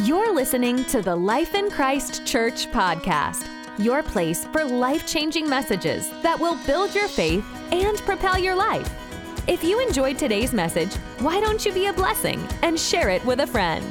You're listening to the Life in Christ Church podcast, your place for life changing messages that will build your faith and propel your life. If you enjoyed today's message, why don't you be a blessing and share it with a friend?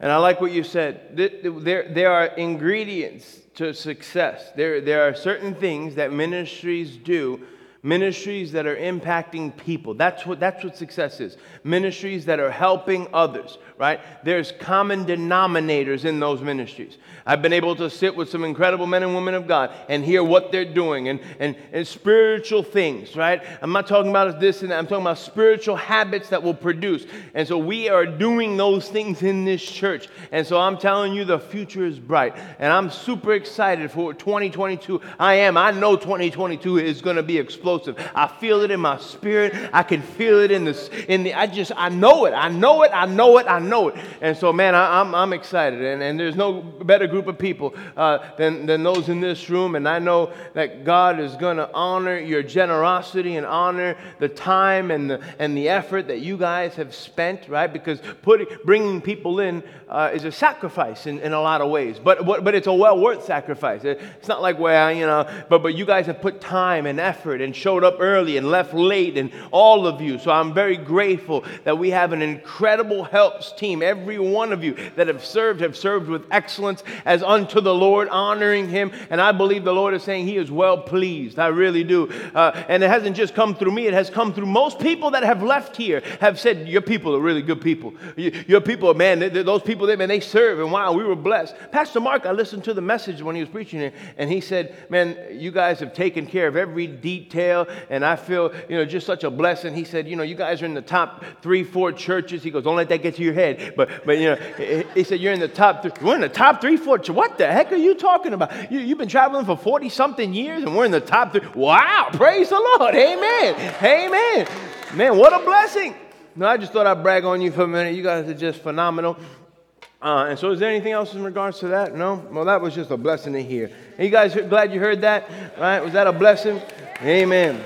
And I like what you said. There, there are ingredients to success. There, there are certain things that ministries do ministries that are impacting people. That's what, that's what success is. Ministries that are helping others, right? There's common denominators in those ministries. I've been able to sit with some incredible men and women of God and hear what they're doing and, and, and spiritual things, right? I'm not talking about this and that. I'm talking about spiritual habits that will produce. And so we are doing those things in this church. And so I'm telling you, the future is bright. And I'm super excited for 2022. I am. I know 2022 is going to be explosive. I feel it in my spirit. I can feel it in the, in the I just, I know it. I know it. I know it. I know it. And so, man, I, am I'm, I'm excited. And, and there's no better group of people uh, than, than those in this room. And I know that God is going to honor your generosity and honor the time and the, and the effort that you guys have spent, right? Because putting, bringing people in uh, is a sacrifice in, in a lot of ways. but, But, but it's a well worth sacrifice. It's not like, well, you know, but, but you guys have put time and effort and showed up early and left late, and all of you. So I'm very grateful that we have an incredible helps team. Every one of you that have served have served with excellence as unto the Lord, honoring Him. And I believe the Lord is saying He is well pleased. I really do. Uh, and it hasn't just come through me, it has come through most people that have left here have said, Your people are really good people. Your people, man, those people, man, they serve. And wow, we were blessed. Pastor Mark, I listened to the message when he was preaching it, and he said, Man, you guys have taken care of every detail, and I feel, you know, just such a blessing. He said, You know, you guys are in the top three, four churches. He goes, Don't let that get to your head. But, but you know, he said, You're in the top three. We're in the top three, four. What the heck are you talking about? You, you've been traveling for 40 something years and we're in the top three. Wow, praise the Lord. Amen. Amen. Man, what a blessing. No, I just thought I'd brag on you for a minute. You guys are just phenomenal. Uh, and so, is there anything else in regards to that? No? Well, that was just a blessing to hear. Are you guys glad you heard that? Right? Was that a blessing? Amen.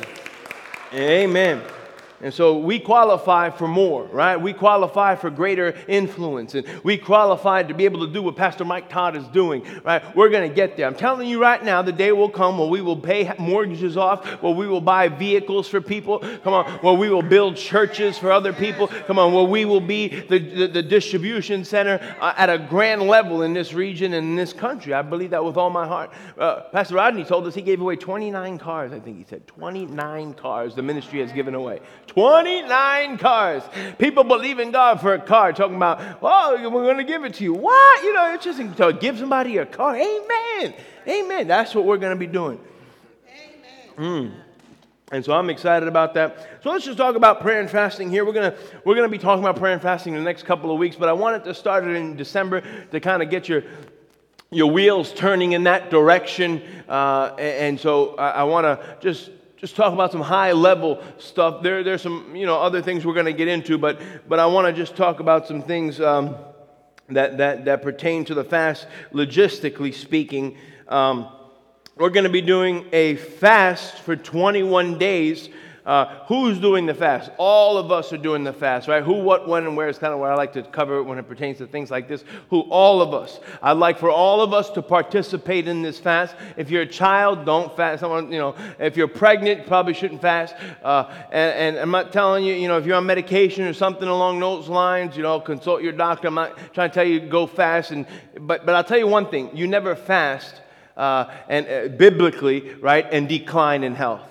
Amen. And so we qualify for more, right? We qualify for greater influence and we qualify to be able to do what Pastor Mike Todd is doing, right? We're going to get there. I'm telling you right now, the day will come where we will pay mortgages off, where we will buy vehicles for people, come on, where we will build churches for other people, come on, where we will be the, the, the distribution center uh, at a grand level in this region and in this country. I believe that with all my heart. Uh, Pastor Rodney told us he gave away 29 cars, I think he said. 29 cars the ministry has given away. 29 cars. People believe in God for a car, talking about, oh, we're going to give it to you. What? You know, it's just to give somebody a car. Amen. Amen. That's what we're going to be doing. Amen. Mm. And so I'm excited about that. So let's just talk about prayer and fasting here. We're gonna we're gonna be talking about prayer and fasting in the next couple of weeks, but I wanted to start it in December to kind of get your your wheels turning in that direction. Uh, and, so I, I want to just just talk about some high level stuff. There, there's some, you know, other things we're going to get into, but, but I want to just talk about some things um, that, that, that pertain to the fast, logistically speaking. Um, we're going to be doing a fast for 21 days uh, who's doing the fast? All of us are doing the fast, right? Who, what, when, and where is kind of what I like to cover when it pertains to things like this. Who? All of us. I'd like for all of us to participate in this fast. If you're a child, don't fast. Someone, you know, if you're pregnant, probably shouldn't fast. Uh, and, and I'm not telling you, you know, if you're on medication or something along those lines, you know, consult your doctor. I'm not trying to tell you go fast. And, but, but I'll tell you one thing: you never fast. Uh, and uh, biblically, right, and decline in health.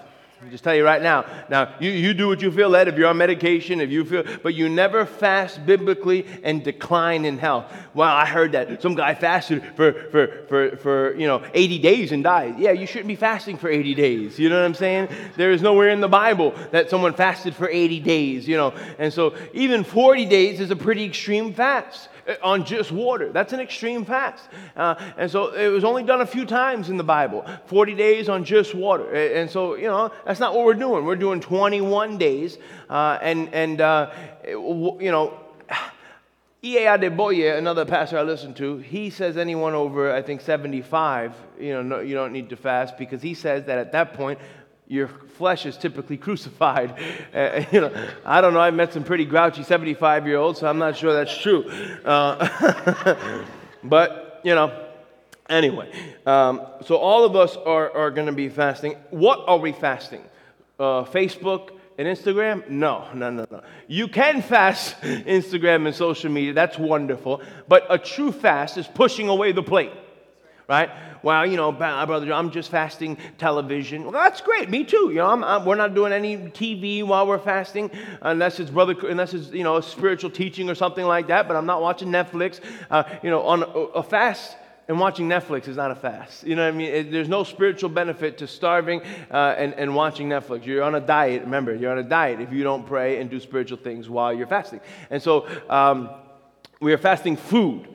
I just tell you right now. Now, you, you do what you feel led if you're on medication, if you feel, but you never fast biblically and decline in health. Well, I heard that some guy fasted for, for, for, for you know, 80 days and died. Yeah, you shouldn't be fasting for 80 days. You know what I'm saying? There is nowhere in the Bible that someone fasted for 80 days, you know. And so even 40 days is a pretty extreme fast. Uh, on just water. That's an extreme fast. Uh, and so it was only done a few times in the Bible 40 days on just water. And so, you know, that's not what we're doing. We're doing 21 days. Uh, and, and uh, you know, E.A. Adeboye, another pastor I listen to, he says anyone over, I think, 75, you know, no, you don't need to fast because he says that at that point, your flesh is typically crucified. Uh, you know, I don't know. I've met some pretty grouchy 75 year olds, so I'm not sure that's true. Uh, but, you know, anyway. Um, so all of us are, are going to be fasting. What are we fasting? Uh, Facebook and Instagram? No, no, no, no. You can fast Instagram and social media. That's wonderful. But a true fast is pushing away the plate right? Well, you know, brother, I'm just fasting television. Well, that's great. Me too. You know, I'm, I'm, we're not doing any TV while we're fasting, unless it's brother, unless it's you know a spiritual teaching or something like that. But I'm not watching Netflix. Uh, you know, on a, a fast and watching Netflix is not a fast. You know what I mean? It, there's no spiritual benefit to starving uh, and, and watching Netflix. You're on a diet. Remember, you're on a diet if you don't pray and do spiritual things while you're fasting. And so um, we are fasting food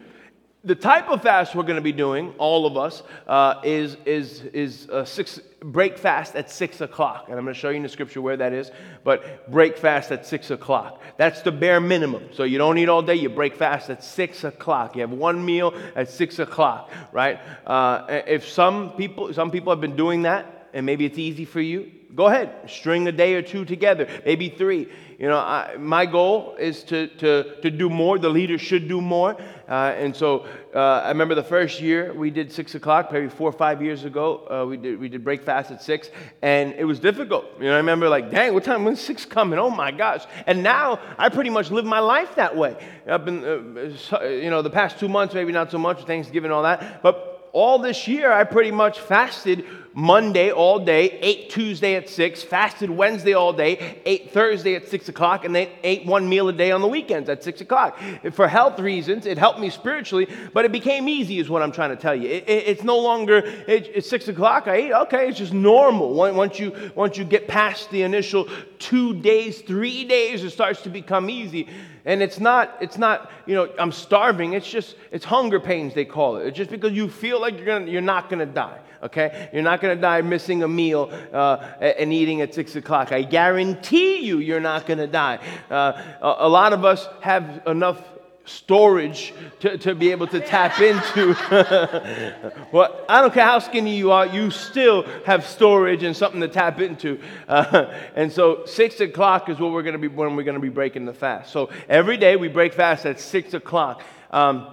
the type of fast we're going to be doing, all of us, uh, is, is, is a six, break fast at 6 o'clock. And I'm going to show you in the scripture where that is, but break fast at 6 o'clock. That's the bare minimum. So you don't eat all day, you break fast at 6 o'clock. You have one meal at 6 o'clock, right? Uh, if some people, some people have been doing that, and maybe it's easy for you, go ahead, string a day or two together, maybe three. You know, I, my goal is to, to, to do more. The leaders should do more. Uh, and so uh, I remember the first year we did six o'clock, maybe four or five years ago. Uh, we, did, we did break fast at six, and it was difficult. You know, I remember like, dang, what time? When's six coming? Oh my gosh! And now I pretty much live my life that way. I've been, uh, you know, the past two months, maybe not so much, Thanksgiving, all that, but all this year I pretty much fasted Monday all day, ate Tuesday at 6, fasted Wednesday all day, ate Thursday at 6 o'clock, and then ate one meal a day on the weekends at 6 o'clock. For health reasons, it helped me spiritually, but it became easy, is what I'm trying to tell you. It, it, it's no longer, it, it's 6 o'clock, I ate, okay, it's just normal. Once you, once you get past the initial two days, three days, it starts to become easy. And it's not, it's not, you know, I'm starving. It's just, it's hunger pains, they call it. It's just because you feel like you're, gonna, you're not going to die okay? You're not going to die missing a meal uh, and eating at 6 o'clock. I guarantee you, you're not going to die. Uh, a, a lot of us have enough storage to, to be able to tap into. well, I don't care how skinny you are, you still have storage and something to tap into. Uh, and so six o'clock is what we're going to be when we're going to be breaking the fast. So every day we break fast at six o'clock. Um,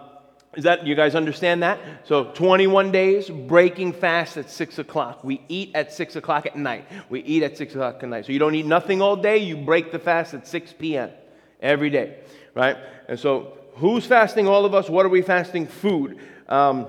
is that, you guys understand that? So 21 days, breaking fast at 6 o'clock. We eat at 6 o'clock at night. We eat at 6 o'clock at night. So you don't eat nothing all day, you break the fast at 6 p.m. every day, right? And so who's fasting? All of us. What are we fasting? Food. Um,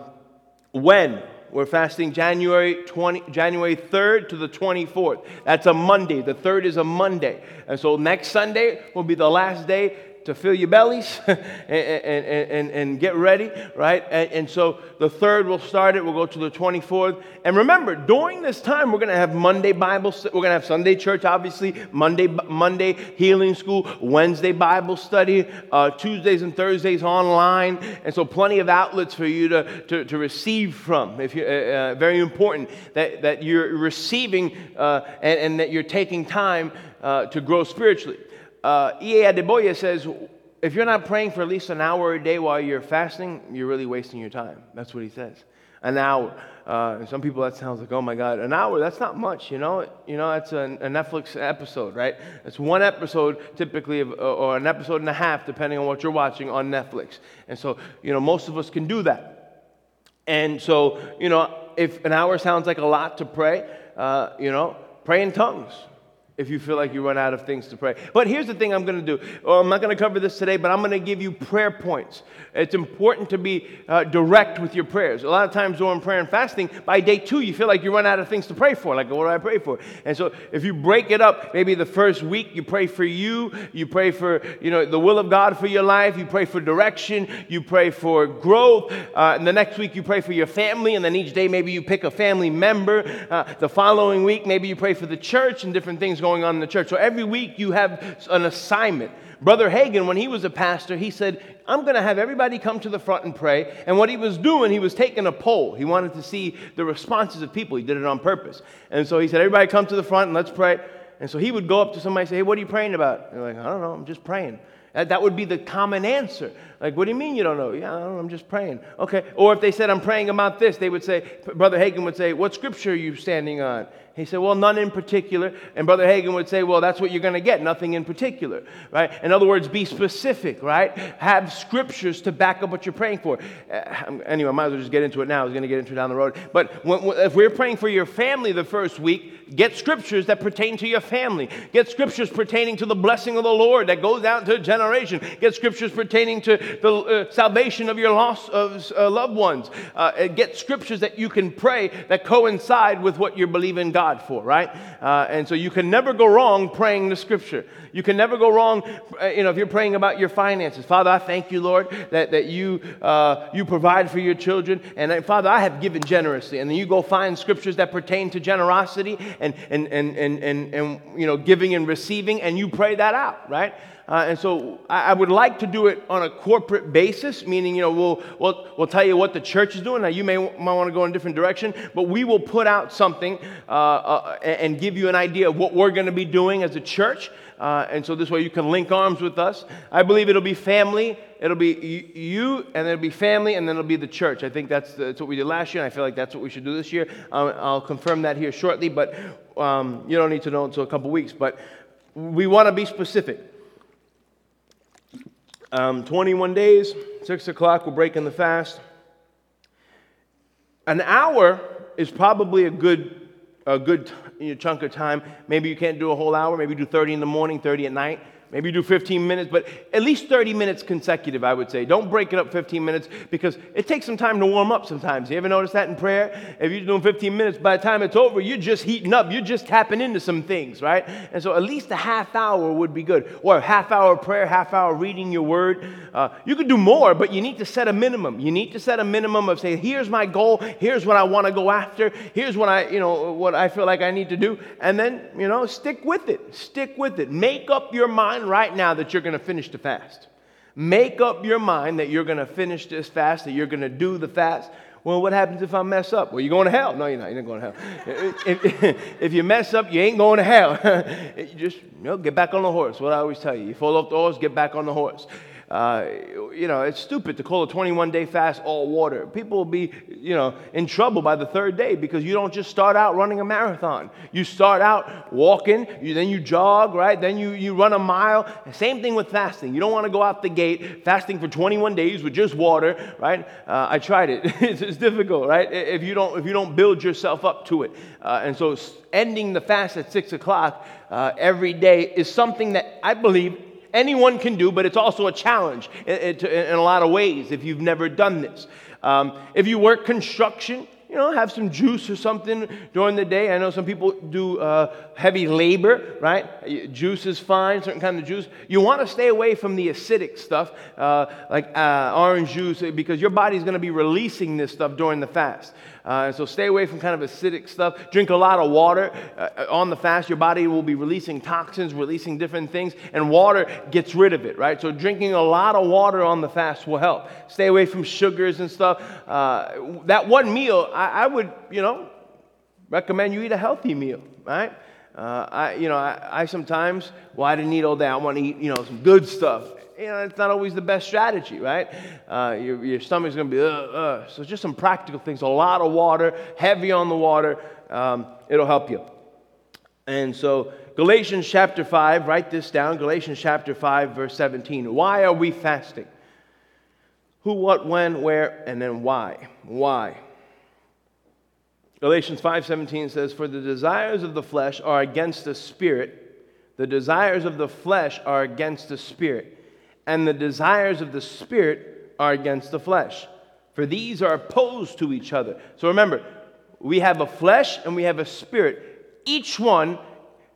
when? We're fasting January 20, January 3rd to the 24th. That's a Monday. The 3rd is a Monday. And so next Sunday will be the last day to fill your bellies and, and, and, and, get ready, right? And, and, so the third will start it. We'll go to the 24th. And remember, during this time, we're going to have Monday Bible, we're going to have Sunday church, obviously, Monday, Monday healing school, Wednesday Bible study, uh, Tuesdays and Thursdays online. And so plenty of outlets for you to, to, to receive from. If you, uh, uh, very important that, that you're receiving uh, and, and that you're taking time uh, to grow spiritually uh, E.A. Adeboye says, if you're not praying for at least an hour a day while you're fasting, you're really wasting your time. That's what he says. An hour. Uh, some people that sounds like, oh my God, an hour, that's not much, you know? You know, that's a, a Netflix episode, right? It's one episode typically, of, or an episode and a half, depending on what you're watching on Netflix. And so, you know, most of us can do that. And so, you know, if an hour sounds like a lot to pray, uh, you know, pray in tongues if you feel like you run out of things to pray. But here's the thing I'm going to do. Well, I'm not going to cover this today, but I'm going to give you prayer points. It's important to be uh, direct with your prayers. A lot of times during prayer and fasting, by day two, you feel like you run out of things to pray for. Like, what do I pray for? And so if you break it up, maybe the first week you pray for you, you pray for, you know, the will of God for your life, you pray for direction, you pray for growth. Uh, and the next week you pray for your family, and then each day maybe you pick a family member. Uh, the following week, maybe you pray for the church and different things going going on in the church. So every week you have an assignment. Brother Hagin, when he was a pastor, he said, I'm going to have everybody come to the front and pray. And what he was doing, he was taking a poll. He wanted to see the responses of people. He did it on purpose. And so he said, Everybody come to the front and let's pray. And so he would go up to somebody and say, Hey, what are you praying about? And they're like, I don't know, I'm just praying. That would be the common answer. Like, what do you mean you don't know? Yeah, I am just praying. Okay. Or if they said, I'm praying about this, they would say, Brother Hagin would say, What scripture are you standing on? He said, Well, none in particular. And Brother Hagin would say, Well, that's what you're going to get, nothing in particular, right? In other words, be specific, right? Have scriptures to back up what you're praying for. Uh, anyway, I might as well just get into it now. I was going to get into it down the road. But when, if we're praying for your family the first week, get scriptures that pertain to your family. Get scriptures pertaining to the blessing of the Lord that goes down to a generation. Get scriptures pertaining to the uh, salvation of your lost of, uh, loved ones. Uh, get scriptures that you can pray that coincide with what you're believing God for, right? Uh, and so you can never go wrong praying the scripture. You can never go wrong, uh, you know, if you're praying about your finances. Father, I thank you, Lord, that, that you, uh, you provide for your children. And uh, Father, I have given generously. And then you go find scriptures that pertain to generosity and, and, and, and, and, and you know, giving and receiving, and you pray that out, right? Uh, and so I, I, would like to do it on a corporate basis, meaning, you know, we'll, we'll, we'll tell you what the church is doing. Now, you may might want to go in a different direction, but we will put out something uh, uh, and give you an idea of what we're going to be doing as a church. Uh, and so this way you can link arms with us. I believe it'll be family, it'll be you, and it'll be family, and then it'll be the church. I think that's, that's what we did last year, and I feel like that's what we should do this year. Um, I'll confirm that here shortly, but um, you don't need to know until a couple weeks. But we want to be specific. Um, 21 days, 6 o'clock, we're breaking the fast. An hour is probably a good, a good chunk of time. Maybe you can't do a whole hour, maybe do 30 in the morning, 30 at night. Maybe do 15 minutes, but at least 30 minutes consecutive, I would say. Don't break it up 15 minutes because it takes some time to warm up sometimes. You ever notice that in prayer? If you're doing 15 minutes, by the time it's over, you're just heating up. You're just tapping into some things, right? And so at least a half hour would be good. Or a half hour prayer, half hour reading your word. Uh, you could do more, but you need to set a minimum. You need to set a minimum of say, here's my goal, here's what I want to go after, here's what I, you know, what I feel like I need to do. And then, you know, stick with it. Stick with it. Make up your mind mind right now that you're going to finish the fast. Make up your mind that you're going to finish this fast, that you're going to do the fast. Well, what happens if I mess up? Well, you're going to hell. No, you're not. You're not going to hell. if, if, you mess up, you ain't going to hell. you just you know, get back on the horse. What I always tell you. You fall off the horse, get back on the horse. Uh, you know, it's stupid to call a 21 day fast all water. People will be, you know, in trouble by the third day because you don't just start out running a marathon. You start out walking, you, then you jog, right? Then you, you run a mile. Same thing with fasting. You don't want to go out the gate fasting for 21 days with just water, right? Uh, I tried it. it's, it's, difficult, right? If you don't, if you don't build yourself up to it. Uh, and so ending the fast at 6 o'clock uh, every day is something that I believe anyone can do, but it's also a challenge in, in, a lot of ways if you've never done this. Um, if you work construction, you know, have some juice or something during the day. I know some people do uh, heavy labor, right? Juice is fine, certain kind of juice. You want to stay away from the acidic stuff, uh, like uh, orange juice, because your body's going to be releasing this stuff during the fast. Uh, so stay away from kind of acidic stuff. Drink a lot of water. Uh, on the fast, your body will be releasing toxins, releasing different things, and water gets rid of it, right? So drinking a lot of water on the fast will help. Stay away from sugars and stuff. Uh, that one meal, I, I, would, you know, recommend you eat a healthy meal, right? Uh, I, you know, I, I sometimes, well, I didn't eat all day. I want to eat, you know, some good stuff you know, it's not always the best strategy, right? Uh, your, your stomach's going to be, uh, uh. So just some practical things. A lot of water, heavy on the water. Um, it'll help you. And so, Galatians chapter 5, write this down. Galatians chapter 5, verse 17. Why are we fasting? Who, what, when, where, and then why? Why? Galatians 5:17 says, "For the desires of the flesh are against the spirit, the desires of the flesh are against the spirit, and the desires of the Spirit are against the flesh. For these are opposed to each other. So remember, we have a flesh and we have a spirit. Each one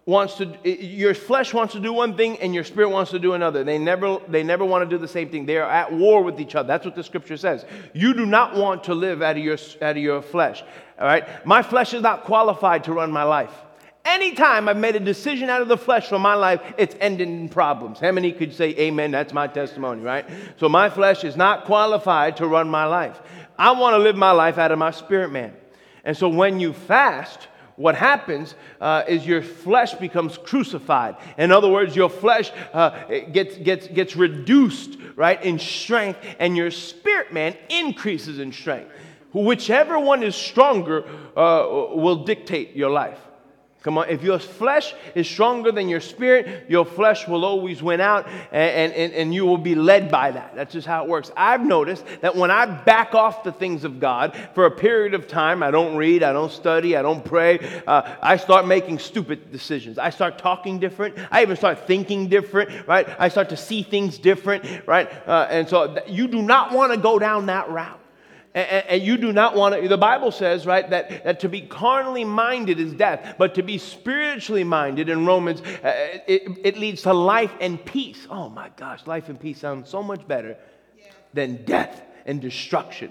wants to your flesh wants to do one thing and your spirit wants to do another they never they never want to do the same thing they are at war with each other that's what the scripture says you do not want to live out of your out of your flesh all right my flesh is not qualified to run my life Anytime I've made a decision out of the flesh for my life, it's ended in problems. How many could say, Amen? That's my testimony, right? So my flesh is not qualified to run my life. I want to live my life out of my spirit man. And so when you fast, what happens uh, is your flesh becomes crucified. In other words, your flesh uh, gets, gets, gets reduced, right, in strength, and your spirit man increases in strength. Whichever one is stronger uh, will dictate your life. Come on, if your flesh is stronger than your spirit, your flesh will always win out and, and, and you will be led by that. That's just how it works. I've noticed that when I back off the things of God for a period of time, I don't read, I don't study, I don't pray, uh, I start making stupid decisions. I start talking different. I even start thinking different, right? I start to see things different, right? Uh, and so you do not want to go down that route. And, and, you do not want to, the Bible says, right, that, that to be carnally minded is death, but to be spiritually minded in Romans, uh, it, it, leads to life and peace. Oh my gosh, life and peace sounds so much better yeah. than death and destruction,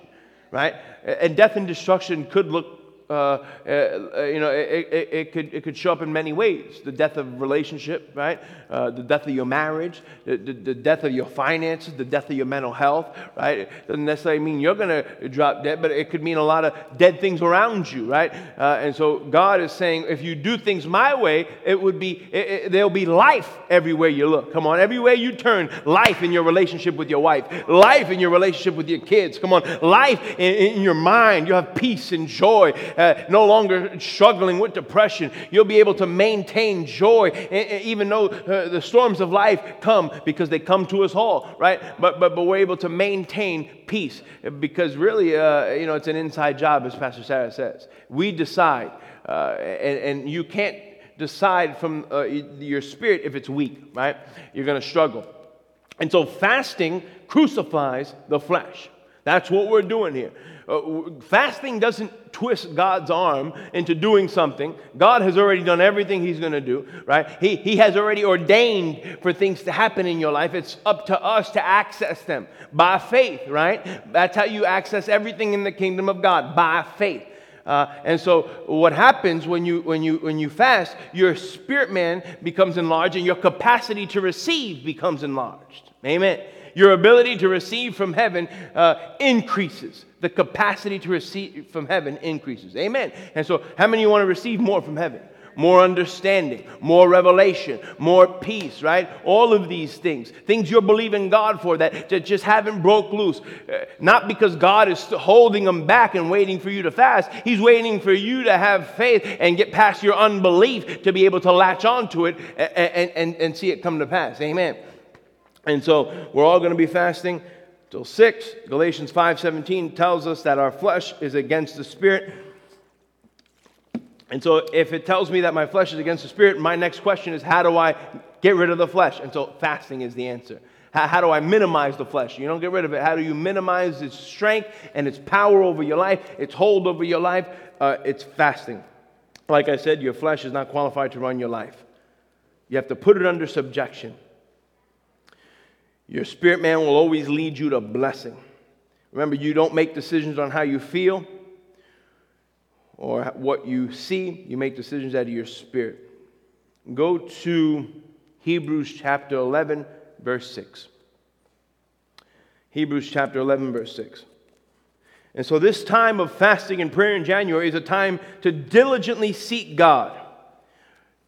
right? And death and destruction could look uh, uh, you know, it, it, it, could, it could show up in many ways. The death of relationship, right? Uh, the death of your marriage, the, the, the, death of your finances, the death of your mental health, right? It doesn't necessarily mean you're going to drop dead, but it could mean a lot of dead things around you, right? Uh, and so God is saying, if you do things my way, it would be, there'll be life everywhere you look. Come on, everywhere you turn, life in your relationship with your wife, life in your relationship with your kids. Come on, life in, in your mind. You have peace and joy uh, no longer struggling with depression. You'll be able to maintain joy, even though uh, the storms of life come because they come to us all, right? But, but, but we're able to maintain peace because really, uh, you know, it's an inside job, as Pastor Sarah says. We decide, uh, and, and you can't decide from uh, your spirit if it's weak, right? You're going to struggle. And so fasting crucifies the flesh. That's what we're doing here. Uh, fasting doesn't twist God's arm into doing something. God has already done everything He's going to do, right? He, he has already ordained for things to happen in your life. It's up to us to access them by faith, right? That's how you access everything in the kingdom of God by faith. Uh, and so what happens when you when you when you fast your spirit man becomes enlarged and your capacity to receive becomes enlarged amen your ability to receive from heaven uh, increases. The capacity to receive from heaven increases. Amen. And so, how many you want to receive more from heaven? more understanding, more revelation, more peace, right? All of these things, things you're believing God for that, that just haven't broke loose. Uh, not because God is holding them back and waiting for you to fast. He's waiting for you to have faith and get past your unbelief to be able to latch onto it and, and, and see it come to pass. Amen. And so we're all going to be fasting till 6. Galatians 5:17 tells us that our flesh is against the spirit. And so if it tells me that my flesh is against the spirit, my next question is how do I get rid of the flesh? And so fasting is the answer. How, how do I minimize the flesh? You don't get rid of it. How do you minimize its strength and its power over your life, its hold over your life? Uh, it's fasting. Like I said, your flesh is not qualified to run your life. You have to put it under subjection. Your spirit man will always lead you to blessing. Remember, you don't make decisions on how you feel or what you see, you make decisions out of your spirit. Go to Hebrews chapter 11, verse 6. Hebrews chapter 11, verse 6. And so, this time of fasting and prayer in January is a time to diligently seek God.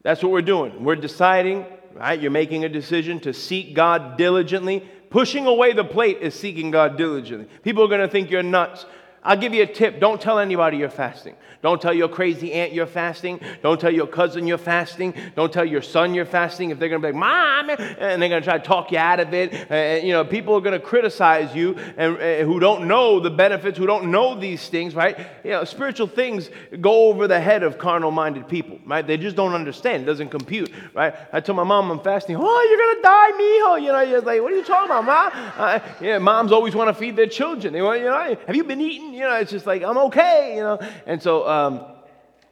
That's what we're doing. We're deciding right? You're making a decision to seek God diligently. Pushing away the plate is seeking God diligently. People are going to think you're nuts. I'll give you a tip. Don't tell anybody you're fasting. Don't tell your crazy aunt you're fasting. Don't tell your cousin you're fasting. Don't tell your son you're fasting. If they're going to be like, Mom, and they're going to try to talk you out of it. And, you know, people are going to criticize you and, and who don't know the benefits, who don't know these things, right? You know, spiritual things go over the head of carnal minded people, right? They just don't understand. It doesn't compute, right? I told my mom I'm fasting. Oh, you're going to die, mijo. You know, you're like, what are you talking about, mom? Uh, yeah, moms always want to feed their children. They want, you know, have you been eating? You know, it's just like, I'm okay, you know. And so, um,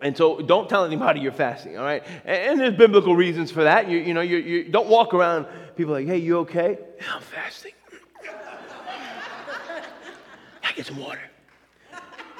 and so don't tell anybody you're fasting, all right? And, and there's biblical reasons for that. You, you know, you, you don't walk around, people like, hey, you okay? Yeah, I'm fasting. I get some water.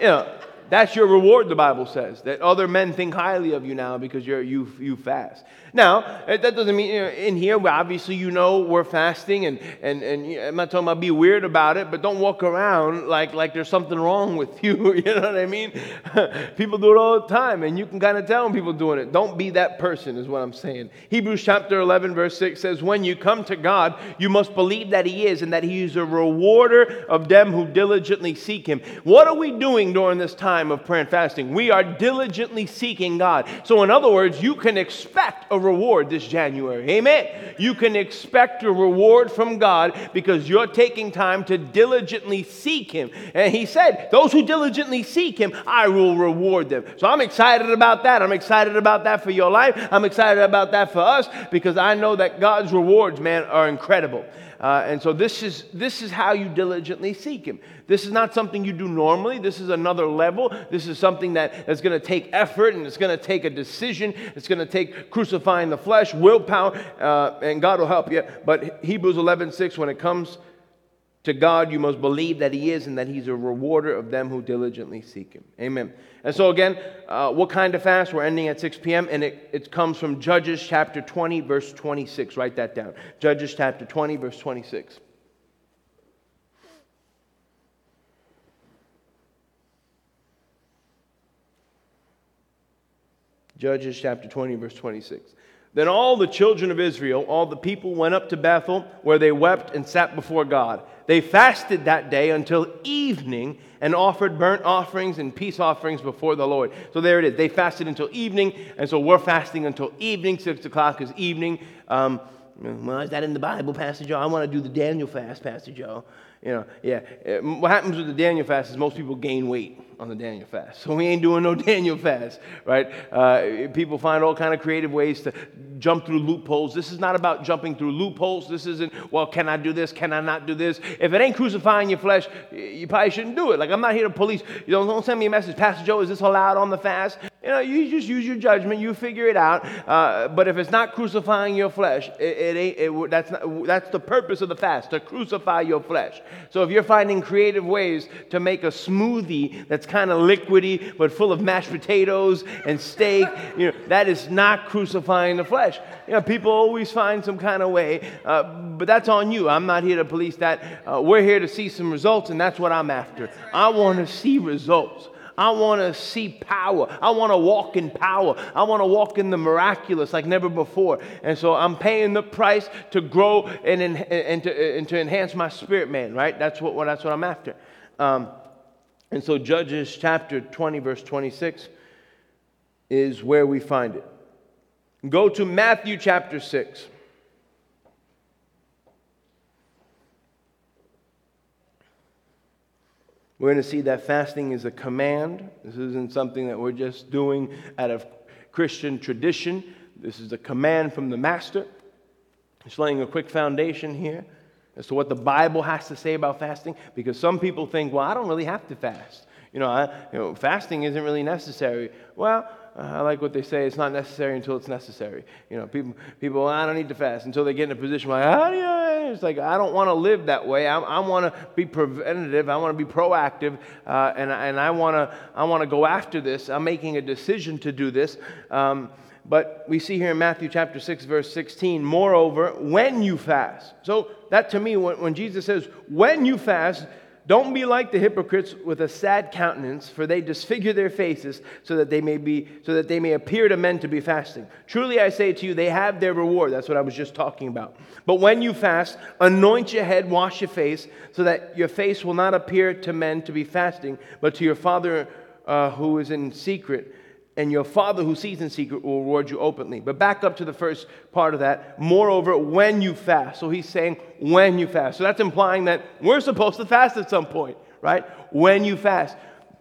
You know, that's your reward, the Bible says, that other men think highly of you now because you're, you, you fast. Now, uh, that doesn't mean you know, in here, obviously, you know we're fasting, and, and, and I'm not talking about be weird about it, but don't walk around like, like there's something wrong with you. You know what I mean? people do it all the time, and you can kind of tell when people are doing it. Don't be that person, is what I'm saying. Hebrews chapter 11, verse 6 says, When you come to God, you must believe that He is, and that He is a rewarder of them who diligently seek Him. What are we doing during this time of prayer and fasting? We are diligently seeking God. So, in other words, you can expect a reward this January. Amen. You can expect a reward from God because you're taking time to diligently seek Him. And He said, Those who diligently seek Him, I will reward them. So I'm excited about that. I'm excited about that for your life. I'm excited about that for us because I know that God's rewards, man, are incredible. Uh, and so this is, this is how you diligently seek Him. This is not something you do normally. This is another level. This is something that is going to take effort and it's going to take a decision. It's going to take crucifying the flesh, willpower, uh, and God will help you. But Hebrews 11 6, when it comes to God, you must believe that He is and that He's a rewarder of them who diligently seek Him. Amen. And so, again, uh, what kind of fast? We're ending at 6 p.m., and it, it comes from Judges chapter 20, verse 26. Write that down. Judges chapter 20, verse 26. Judges chapter 20, verse 26. Then all the children of Israel, all the people went up to Bethel, where they wept and sat before God. They fasted that day until evening and offered burnt offerings and peace offerings before the Lord. So there it is. They fasted until evening, and so we're fasting until evening. Six o'clock is evening. Um, well, is that in the Bible, Pastor Joe? I want to do the Daniel fast, Pastor Joe. You know, yeah. What happens with the Daniel fast is most people gain weight on the Daniel fast. So we ain't doing no Daniel fast, right? Uh, people find all kind of creative ways to jump through loopholes. This is not about jumping through loopholes. This isn't, well, can I do this? Can I not do this? If it ain't crucifying your flesh, you probably shouldn't do it. Like I'm not here to police. You don't, don't send me a message, Pastor Joe. Is this allowed on the fast? You know, you just use your judgment. You figure it out. Uh, but if it's not crucifying your flesh, it, it ain't. It, that's not, that's the purpose of the fast to crucify your flesh. So if you're finding creative ways to make a smoothie that's kind of liquidy but full of mashed potatoes and steak, you know, that is not crucifying the flesh. You know, people always find some kind of way, uh, but that's on you. I'm not here to police that. Uh, we're here to see some results, and that's what I'm after. I want to see results. I want to see power. I want to walk in power. I want to walk in the miraculous like never before. And so I'm paying the price to grow and, and, to, and to enhance my spirit, man, right? That's what, that's what I'm after. Um, and so Judges chapter 20, verse 26 is where we find it. Go to Matthew chapter 6. We're going to see that fasting is a command. This isn't something that we're just doing out of Christian tradition. This is a command from the Master. Just laying a quick foundation here as to what the Bible has to say about fasting, because some people think, well, I don't really have to fast. You know, I, you know fasting isn't really necessary. Well, I like what they say. It's not necessary until it's necessary. You know, people, people, I don't need to fast until they get in a position like. It's like I don't want to live that way. I, I want to be preventative. I want to be proactive, uh, and and I want to I want to go after this. I'm making a decision to do this. Um, but we see here in Matthew chapter 6, verse 16, moreover, when you fast. So that to me, when, when Jesus says, when you fast, don't be like the hypocrites with a sad countenance, for they disfigure their faces so that they may be so that they may appear to men to be fasting. Truly I say to you, they have their reward. That's what I was just talking about. But when you fast, anoint your head, wash your face, so that your face will not appear to men to be fasting, but to your Father uh, who is in secret and your Father who sees in secret will reward you openly. But back up to the first part of that. Moreover, when you fast. So he's saying, when you fast. So that's implying that we're supposed to fast at some point, right? When you fast.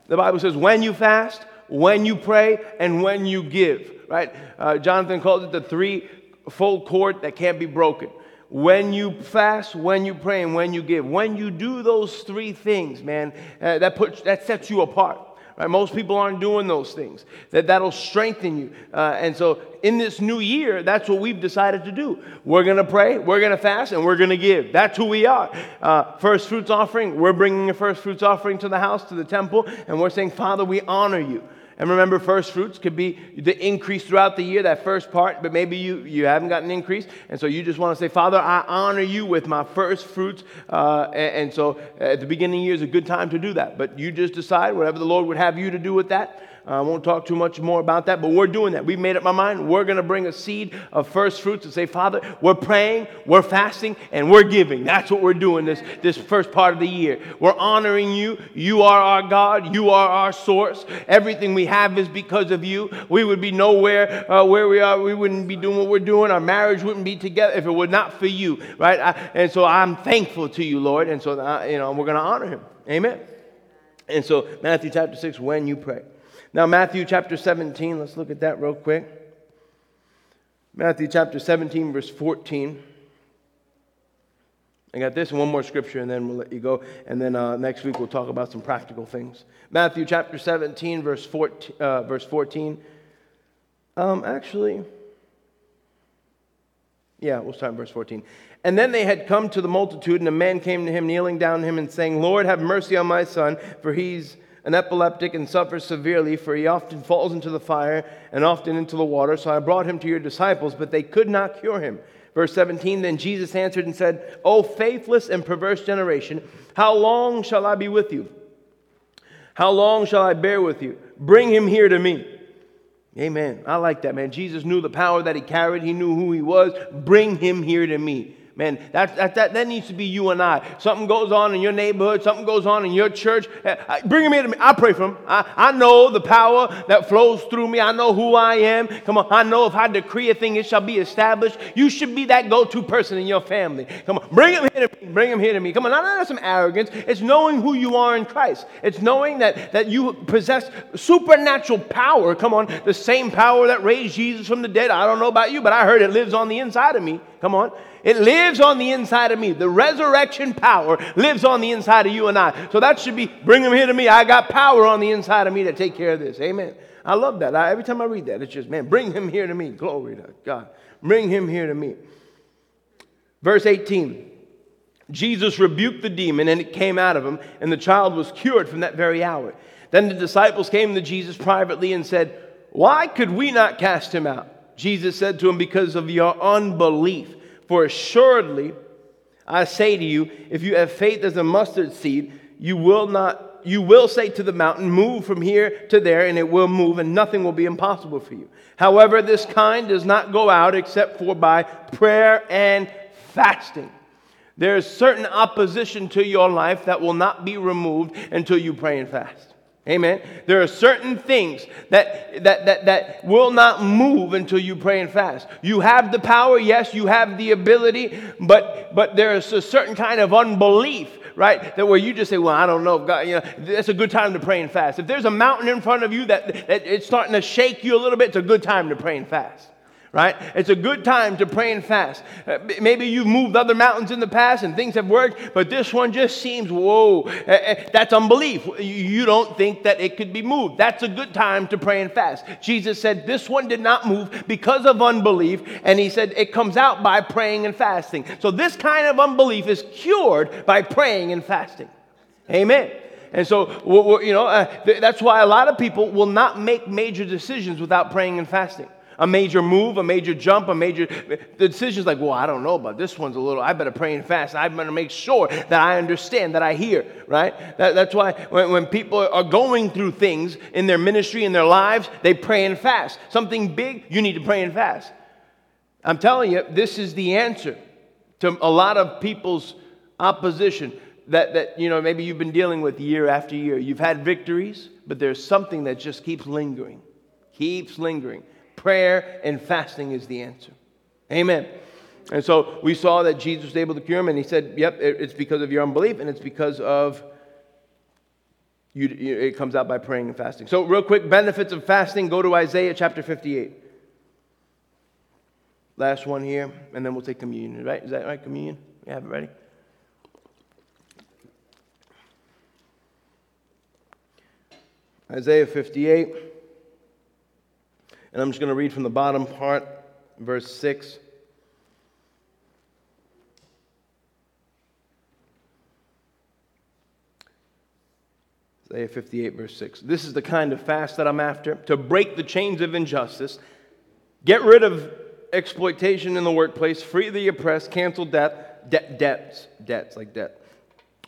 The Bible says, when you fast, when you pray, and when you give, right? Uh, Jonathan calls it the three fold cord that can't be broken. When you fast, when you pray, and when you give. When you do those three things, man, uh, that, puts, that sets you apart. Right? Most people aren't doing those things. That, that'll strengthen you. Uh, and so in this new year, that's what we've decided to do. We're going to pray, we're going to fast, and we're going to give. That's who we are. Uh, first fruits offering, we're bringing a first fruits offering to the house, to the temple, and we're saying, Father, we honor you. And remember, first fruits could be the increase throughout the year, that first part, but maybe you, you haven't gotten an increase. And so you just want to say, Father, I honor you with my first fruits. Uh, and, and, so at the beginning of the year is a good time to do that. But you just decide whatever the Lord would have you to do with that. I won't talk too much more about that, but we're doing that. We've made up my mind. We're going to bring a seed of first fruits and say, Father, we're praying, we're fasting, and we're giving. That's what we're doing this, this first part of the year. We're honoring you. You are our God. You are our source. Everything we have is because of you. We would be nowhere uh, where we are. We wouldn't be doing what we're doing. Our marriage wouldn't be together if it were not for you, right? I, and so I'm thankful to you, Lord. And so, uh, you know, we're going to honor him. Amen. And so, Matthew chapter 6, when you pray. Now, Matthew chapter 17, let's look at that real quick. Matthew chapter 17, verse 14. I got this and one more scripture, and then we'll let you go. And then uh, next week we'll talk about some practical things. Matthew chapter 17, verse 14. Uh, verse 14. Um, actually, yeah, we'll start in verse 14. And then they had come to the multitude, and a man came to him, kneeling down to him, and saying, Lord, have mercy on my son, for he's an epileptic and suffers severely, for he often falls into the fire and often into the water. So I brought him to your disciples, but they could not cure him. Verse 17 Then Jesus answered and said, O faithless and perverse generation, how long shall I be with you? How long shall I bear with you? Bring him here to me. Amen. I like that, man. Jesus knew the power that he carried, he knew who he was. Bring him here to me. Man, that, that, that, that needs to be you and I. Something goes on in your neighborhood, something goes on in your church. Eh, bring him here to me. I pray for him. I, I know the power that flows through me. I know who I am. Come on, I know if I decree a thing, it shall be established. You should be that go to person in your family. Come on, bring him here to me. Bring him here to me. Come on, not, not some arrogance. It's knowing who you are in Christ. It's knowing that, that you possess supernatural power. Come on, the same power that raised Jesus from the dead. I don't know about you, but I heard it lives on the inside of me. Come on. It lives on the inside of me. The resurrection power lives on the inside of you and I. So that should be bring them here to me. I got power on the inside of me to take care of this. Amen. I love that. I, every time I read that, it's just, man, bring him here to me. Glory to God. Bring him here to me. Verse 18 Jesus rebuked the demon, and it came out of him, and the child was cured from that very hour. Then the disciples came to Jesus privately and said, Why could we not cast him out? Jesus said to him, Because of your unbelief. For assuredly, I say to you, if you have faith as a mustard seed, you will not you will say to the mountain, Move from here to there, and it will move, and nothing will be impossible for you. However, this kind does not go out except for by prayer and fasting. There is certain opposition to your life that will not be removed until you pray and fast. Amen. There are certain things that, that, that, that will not move until you pray and fast. You have the power, yes, you have the ability, but, but there is a certain kind of unbelief, right? That where you just say, well, I don't know, God, you know, that's a good time to pray and fast. If there's a mountain in front of you that, that it's starting to shake you a little bit, it's a good time to pray and fast right? It's a good time to pray and fast. Uh, maybe you've moved other mountains in the past and things have worked, but this one just seems, whoa, uh, uh, that's unbelief. You don't think that it could be moved. That's a good time to pray and fast. Jesus said this one did not move because of unbelief, and he said it comes out by praying and fasting. So this kind of unbelief is cured by praying and fasting. Amen. And so, you know, uh, that's why a lot of people will not make major decisions without praying and fasting a major move, a major jump, a major. The decision's like, well, I don't know about this one's a little. I better pray and fast. I better make sure that I understand, that I hear, right? That, that's why when, when people are going through things in their ministry, in their lives, they pray and fast. Something big, you need to pray and fast. I'm telling you, this is the answer to a lot of people's opposition that, that you know maybe you've been dealing with year after year. You've had victories, but there's something that just keeps lingering, keeps lingering. Prayer and fasting is the answer. Amen. And so we saw that Jesus was able to cure him, and he said, Yep, it's because of your unbelief, and it's because of you, it comes out by praying and fasting. So, real quick, benefits of fasting go to Isaiah chapter 58. Last one here, and then we'll take communion, right? Is that right? Communion? You have it ready? Isaiah 58. And I'm just going to read from the bottom part, verse 6. Isaiah 58, verse 6. This is the kind of fast that I'm after to break the chains of injustice, get rid of exploitation in the workplace, free the oppressed, cancel debt, de- debts, debts like debt.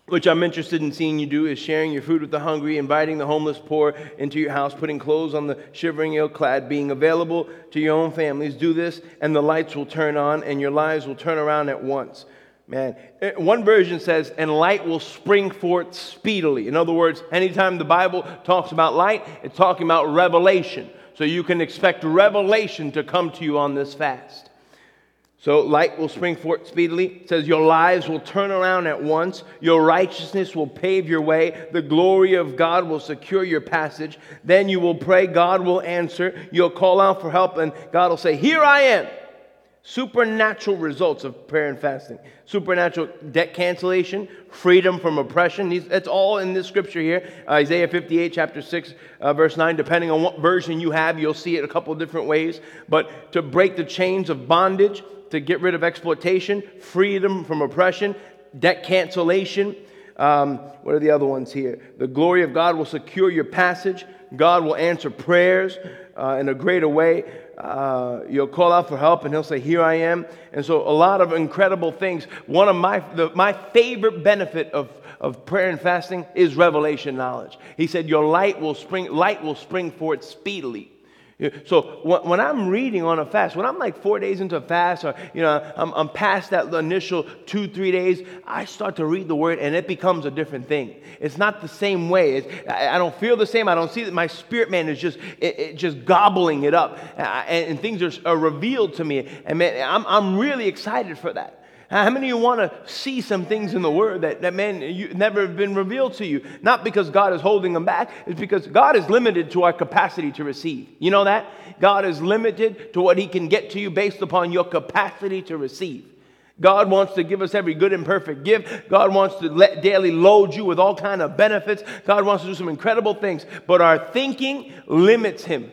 Which I'm interested in seeing you do is sharing your food with the hungry, inviting the homeless poor into your house, putting clothes on the shivering ill clad, being available to your own families. Do this, and the lights will turn on, and your lives will turn around at once. Man, eh, one version says, and light will spring forth speedily. In other words, anytime the Bible talks about light, it's talking about revelation. So you can expect revelation to come to you on this fast. So light will spring forth speedily. It says, Your lives will turn around at once. Your righteousness will pave your way. The glory of God will secure your passage. Then you will pray, God will answer. You'll call out for help, and God will say, Here I am. Supernatural results of prayer and fasting. Supernatural debt cancellation, freedom from oppression. It's all in this scripture here. Isaiah 58, chapter 6, uh, verse 9. Depending on what version you have, you'll see it a couple different ways. But to break the chains of bondage, to get rid of exploitation, freedom from oppression, debt cancellation. Um, what are the other ones here? The glory of God will secure your passage. God will answer prayers uh, in a greater way uh, you'll call out for help and he'll say, Here I am. And so, a lot of incredible things. One of my, the, my favorite benefit of, of prayer and fasting is revelation knowledge. He said, Your light will spring, light will spring forth speedily. So when I'm reading on a fast, when I'm like four days into a fast, or you know, I'm, I'm past that initial two, three days, I start to read the word, and it becomes a different thing. It's not the same way. It's, I don't feel the same. I don't see that. My spirit man is just, it, it just gobbling it up, and, and things are, are, revealed to me. And man, I'm, I'm really excited for that. Uh, how many of you want to see some things in the Word that, that man, you, never have been revealed to you? Not because God is holding them back, it's because God is limited to our capacity to receive. You know that? God is limited to what He can get to you based upon your capacity to receive. God wants to give us every good and perfect gift. God wants to let daily load you with all kind of benefits. God wants to do some incredible things, but our thinking limits Him.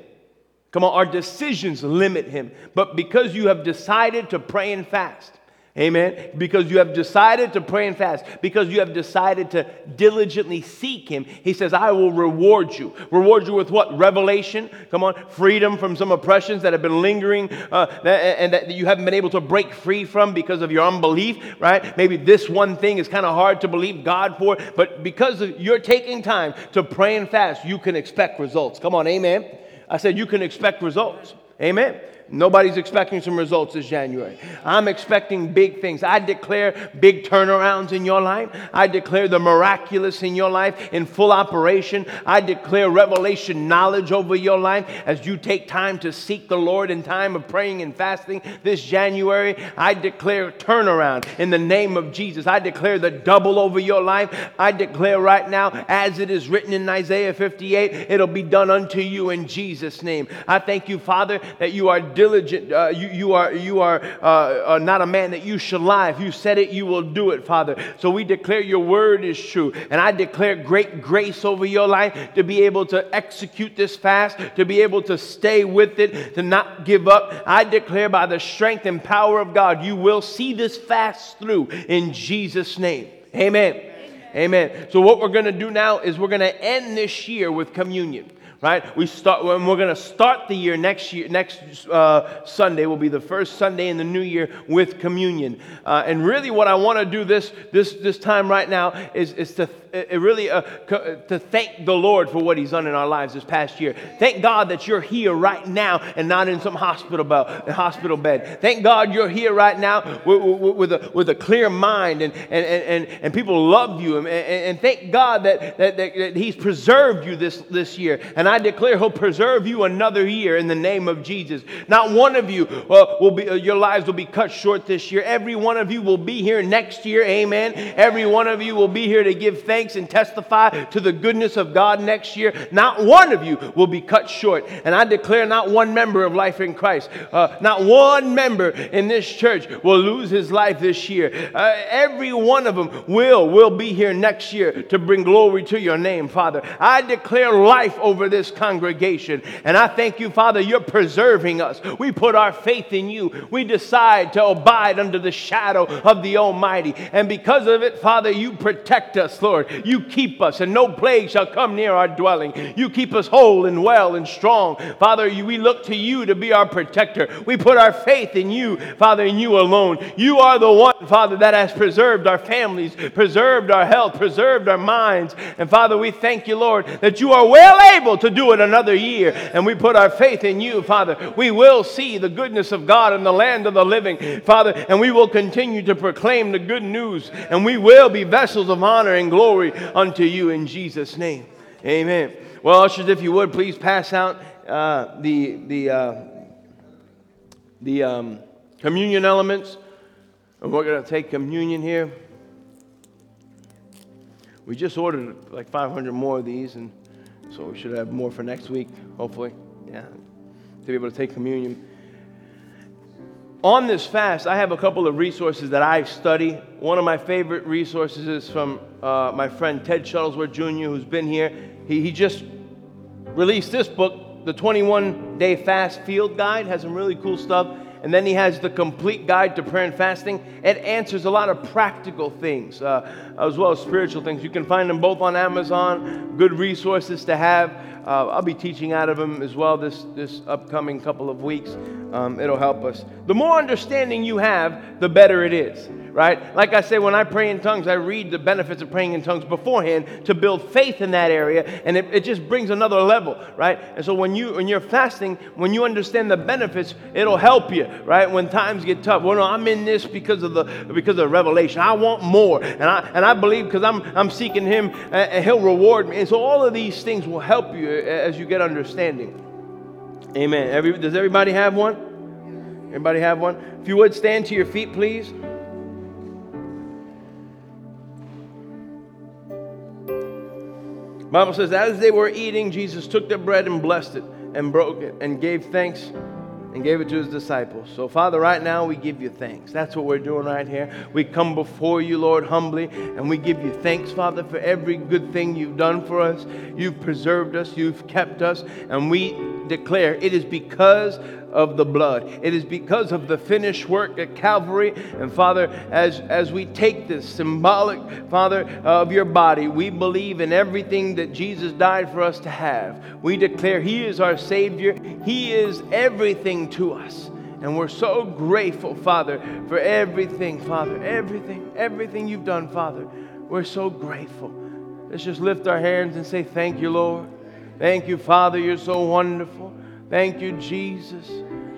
Come on, our decisions limit Him. But because you have decided to pray and fast, Amen. Because you have decided to pray and fast, because you have decided to diligently seek Him, He says, I will reward you. Reward you with what? Revelation. Come on. Freedom from some oppressions that have been lingering uh, and that you haven't been able to break free from because of your unbelief, right? Maybe this one thing is kind of hard to believe God for, but because you're taking time to pray and fast, you can expect results. Come on. Amen. I said, you can expect results. Amen. Nobody's expecting some results this January. I'm expecting big things. I declare big turnarounds in your life. I declare the miraculous in your life in full operation. I declare revelation knowledge over your life as you take time to seek the Lord in time of praying and fasting this January. I declare turnaround in the name of Jesus. I declare the double over your life. I declare right now, as it is written in Isaiah 58, it'll be done unto you in Jesus' name. I thank you, Father, that you are diligent. Uh, you, you are, you are uh, uh, not a man that you shall lie. If you said it, you will do it, Father. So we declare your word is true. And I declare great grace over your life to be able to execute this fast, to be able to stay with it, to not give up. I declare by the strength and power of God, you will see this fast through in Jesus' name. Amen. Amen. Amen. So, what we're going to do now is we're going to end this year with communion right? We start when we're going to start the year next year. Next uh, Sunday will be the first Sunday in the new year with communion. Uh, and really, what I want to do this this this time right now is is to uh, really uh, to thank the Lord for what He's done in our lives this past year. Thank God that you're here right now and not in some hospital bed. Hospital bed. Thank God you're here right now with, with, with a with a clear mind and and and, and people love you and, and, and thank God that, that, that, that He's preserved you this this year. And I declare He'll preserve you another year in the name of Jesus. Not one of you uh, will be, uh, your lives will be cut short this year. Every one of you will be here next year. Amen. Every one of you will be here to give thanks and testify to the goodness of God next year. Not one of you will be cut short. And I declare not one member of Life in Christ, uh, not one member in this church will lose his life this year. Uh, every one of them will, will be here next year to bring glory to your name, Father. I declare life over this congregation. And I thank you, Father, you're preserving us. We put our faith in you. We decide to abide under the shadow of the Almighty. And because of it, Father, you protect us, Lord. You keep us, and no plague shall come near our dwelling. You keep us whole and well and strong. Father, we look to you to be our protector. We put our faith in you, Father, in you alone. You are the one, Father, that has preserved our families, preserved our health, preserved our minds. And Father, we thank you, Lord, that you are well able to do it another year. And we put our faith in you, Father. We will see the goodness of God in the land of the living, Father, and we will continue to proclaim the good news, and we will be vessels of honor and glory unto you in Jesus' name. Amen. Well, ushers, if you would, please pass out uh, the, the, uh, the um, communion elements. And we're going to take communion here. We just ordered like 500 more of these, and so we should have more for next week, hopefully. Yeah, to be able to take communion. On this fast, I have a couple of resources that I study. One of my favorite resources is from uh, my friend Ted Shuttlesworth Jr., who's been here. He, he just released this book, The 21 Day Fast Field Guide, has some really cool stuff. And then he has the complete guide to prayer and fasting. It answers a lot of practical things uh, as well as spiritual things. You can find them both on Amazon, good resources to have. Uh, I'll be teaching out of them as well this, this upcoming couple of weeks. Um, it'll help us. The more understanding you have, the better it is right? Like I say, when I pray in tongues, I read the benefits of praying in tongues beforehand to build faith in that area, and it, it just brings another level, right? And so when you when you're fasting, when you understand the benefits, it'll help you, right? When times get tough. Well, no, I'm in this because of the because of revelation. I want more, and I and I believe because I'm I'm seeking Him, uh, and He'll reward me. And so all of these things will help you uh, as you get understanding. Amen. Every, does everybody have one? Everybody have one? If you would stand to your feet, please. Bible says, as they were eating, Jesus took the bread and blessed it and broke it and gave thanks and gave it to his disciples. So, Father, right now we give you thanks. That's what we're doing right here. We come before you, Lord, humbly, and we give you thanks, Father, for every good thing you've done for us. You've preserved us, you've kept us, and we declare it is because of the blood. It is because of the finished work at Calvary. And Father, as, as we take this symbolic, Father, of your body, we believe in everything that Jesus died for us to have. We declare He is our Savior, He is everything to us. And we're so grateful, Father, for everything, Father, everything, everything you've done, Father. We're so grateful. Let's just lift our hands and say, Thank you, Lord. Thank you, Father. You're so wonderful. Thank you, Jesus.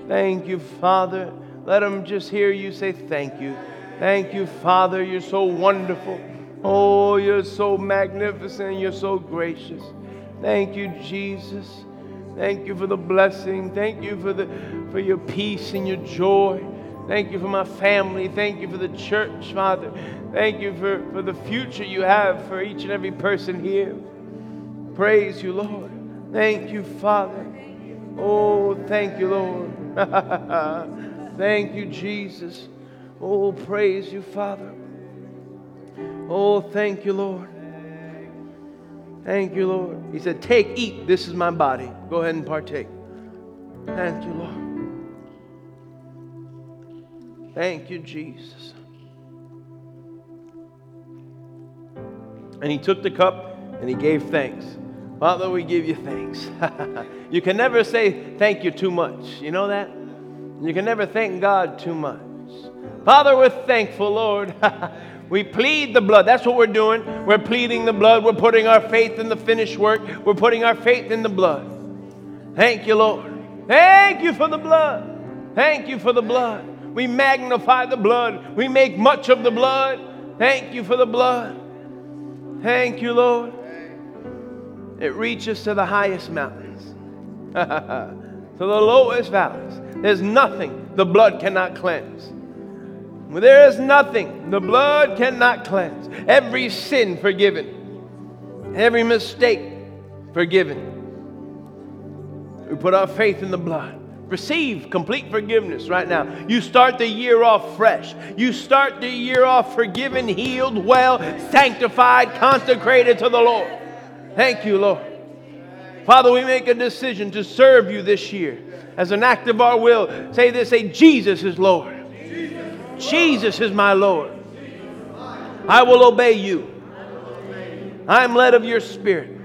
Thank you, Father. Let them just hear you say, Thank you. Thank you, Father. You're so wonderful. Oh, you're so magnificent. You're so gracious. Thank you, Jesus. Thank you for the blessing. Thank you for, the, for your peace and your joy. Thank you for my family. Thank you for the church, Father. Thank you for, for the future you have for each and every person here. Praise you, Lord. Thank you, Father. Oh, thank you, Lord. thank you, Jesus. Oh, praise you, Father. Oh, thank you, Lord. Thank you, Lord. He said, Take, eat. This is my body. Go ahead and partake. Thank you, Lord. Thank you, Jesus. And he took the cup and he gave thanks. Father, we give you thanks. you can never say thank you too much. You know that? You can never thank God too much. Father, we're thankful, Lord. we plead the blood. That's what we're doing. We're pleading the blood. We're putting our faith in the finished work. We're putting our faith in the blood. Thank you, Lord. Thank you for the blood. Thank you for the blood. We magnify the blood. We make much of the blood. Thank you for the blood. Thank you, Lord. It reaches to the highest mountains, to the lowest valleys. There's nothing the blood cannot cleanse. There is nothing the blood cannot cleanse. Every sin forgiven, every mistake forgiven. We put our faith in the blood. Receive complete forgiveness right now. You start the year off fresh. You start the year off forgiven, healed, well, sanctified, consecrated to the Lord. Thank you, Lord. Father, we make a decision to serve you this year as an act of our will. Say this say, Jesus is Lord. Jesus is my Lord. I will obey you. I am led of your spirit,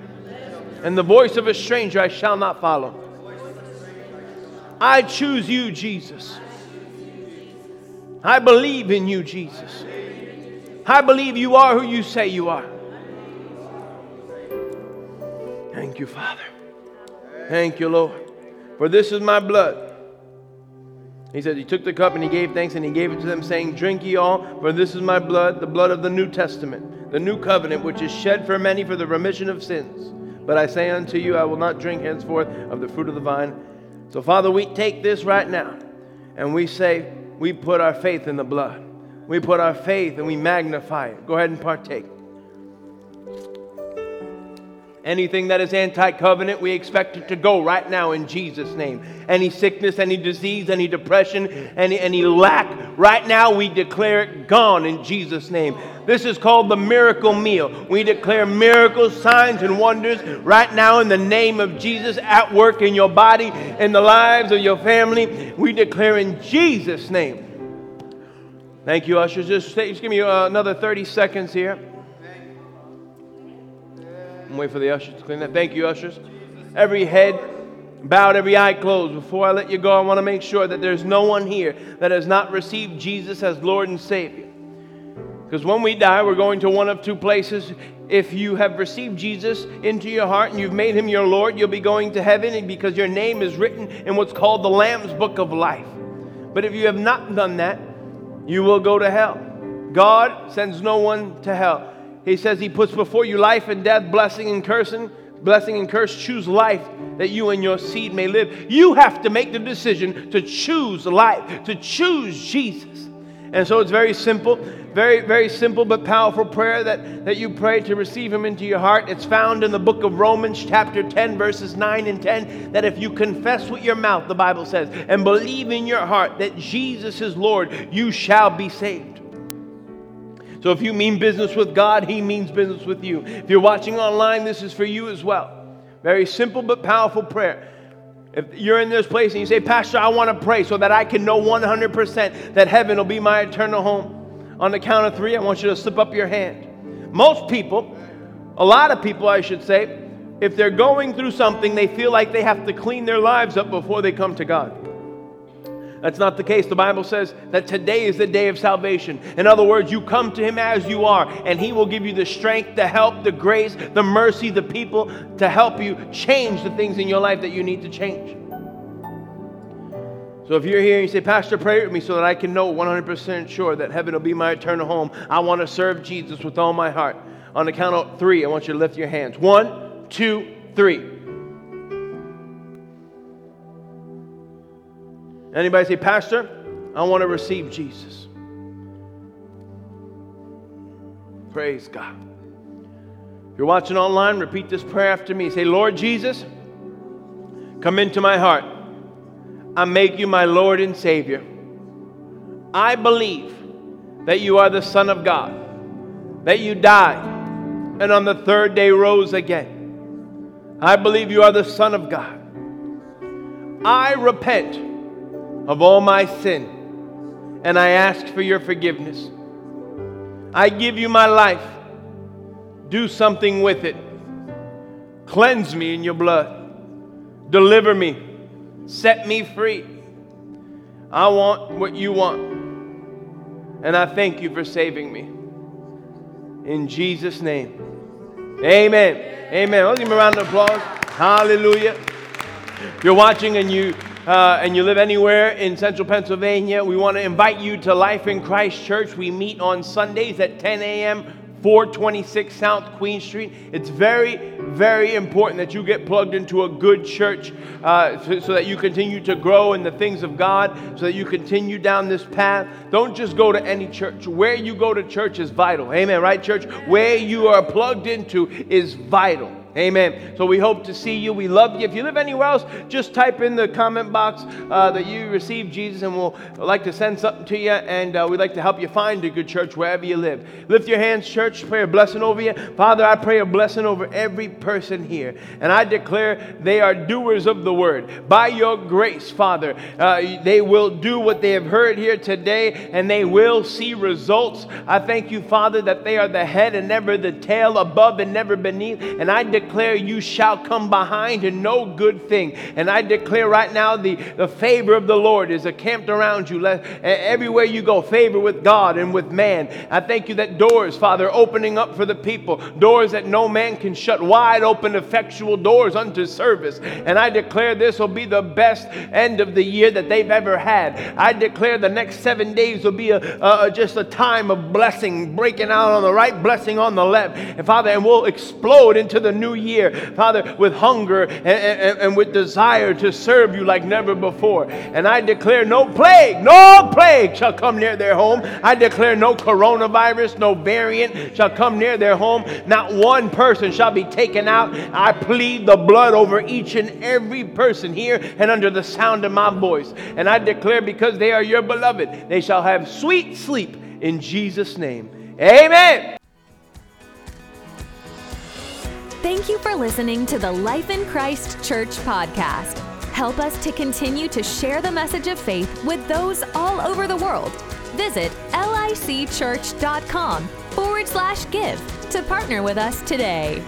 and the voice of a stranger I shall not follow. I choose you, Jesus. I believe in you, Jesus. I believe you are who you say you are. Thank you, Father. Thank you, Lord. For this is my blood. He said, He took the cup and he gave thanks and he gave it to them, saying, Drink ye all, for this is my blood, the blood of the New Testament, the new covenant, which is shed for many for the remission of sins. But I say unto you, I will not drink henceforth of the fruit of the vine. So, Father, we take this right now and we say, We put our faith in the blood. We put our faith and we magnify it. Go ahead and partake. Anything that is anti covenant, we expect it to go right now in Jesus' name. Any sickness, any disease, any depression, any, any lack, right now we declare it gone in Jesus' name. This is called the miracle meal. We declare miracles, signs, and wonders right now in the name of Jesus at work in your body, in the lives of your family. We declare in Jesus' name. Thank you, ushers. Just, just give me uh, another 30 seconds here. I'm waiting for the ushers to clean that. Thank you, ushers. Every head bowed, every eye closed. Before I let you go, I want to make sure that there's no one here that has not received Jesus as Lord and Savior. Because when we die, we're going to one of two places. If you have received Jesus into your heart and you've made him your Lord, you'll be going to heaven because your name is written in what's called the Lamb's Book of Life. But if you have not done that, you will go to hell. God sends no one to hell. He says he puts before you life and death, blessing and cursing. Blessing and curse, choose life that you and your seed may live. You have to make the decision to choose life, to choose Jesus. And so it's very simple, very, very simple but powerful prayer that, that you pray to receive Him into your heart. It's found in the book of Romans, chapter 10, verses 9 and 10, that if you confess with your mouth, the Bible says, and believe in your heart that Jesus is Lord, you shall be saved. So if you mean business with God, He means business with you. If you're watching online, this is for you as well. Very simple but powerful prayer. If you're in this place and you say, Pastor, I want to pray so that I can know 100% that heaven will be my eternal home. On the count of three, I want you to slip up your hand. Most people, a lot of people, I should say, if they're going through something, they feel like they have to clean their lives up before they come to God. That's not the case. The Bible says that today is the day of salvation. In other words, you come to Him as you are, and He will give you the strength, the help, the grace, the mercy, the people to help you change the things in your life that you need to change. So if you're here and you say, Pastor, pray with me so that I can know 100% sure that heaven will be my eternal home, I want to serve Jesus with all my heart. On the count of three, I want you to lift your hands. One, two, three. Anybody say, Pastor, I want to receive Jesus? Praise God. If you're watching online, repeat this prayer after me. Say, Lord Jesus, come into my heart. I make you my Lord and Savior. I believe that you are the Son of God, that you died, and on the third day rose again. I believe you are the Son of God. I repent of all my sin, and I ask for your forgiveness. I give you my life. Do something with it. Cleanse me in your blood. Deliver me. Set me free. I want what you want. And I thank you for saving me. In Jesus' name. Amen. Amen. Let's give him a round of applause. Hallelujah. You're watching and you uh, and you live anywhere in central Pennsylvania, we want to invite you to Life in Christ Church. We meet on Sundays at 10 a.m. 426 South Queen Street. It's very, very important that you get plugged into a good church uh, so, so, that you continue to grow in the things of God, so that you continue down this path. Don't just go to any church. Where you go to church is vital. Amen, right, church? Where you are plugged into is vital. Amen. So we hope to see you. We love you. If you live anywhere else, just type in the comment box uh, that you received Jesus, and we'll like to send something to you. And uh, we'd like to help you find a good church wherever you live. Lift your hands, church. Pray a blessing over you. Father, I pray a blessing over every person here. And I declare they are doers of the word. By your grace, Father, uh, they will do what they have heard here today, and they will see results. I thank you, Father, that they are the head and never the tail, above and never beneath. And I declare you shall come behind and no good thing. And I declare right now the, the favor of the Lord is encamped around you. Let, everywhere you go, favor with God and with man. I thank you that doors, Father, opening up for the people, doors that no man can shut, wide open, effectual doors unto service. And I declare this will be the best end of the year that they've ever had. I declare the next seven days will be a, a just a time of blessing, breaking out on the right, blessing on the left. And Father, and we'll explode into the new new year, Father, with hunger and, and, and with desire to serve you like never before. And I declare no plague, no plague shall come near their home. I declare no coronavirus, no variant shall come near their home. Not one person shall be taken out. I plead the blood over each and every person here and under the sound of my voice. And I declare because they are your beloved, they shall have sweet sleep in Jesus' name. Amen. Thank you for listening to the Life in Christ Church podcast. Help us to continue to share the message of faith with those all over the world. Visit licchurch.com forward slash give to partner with us today.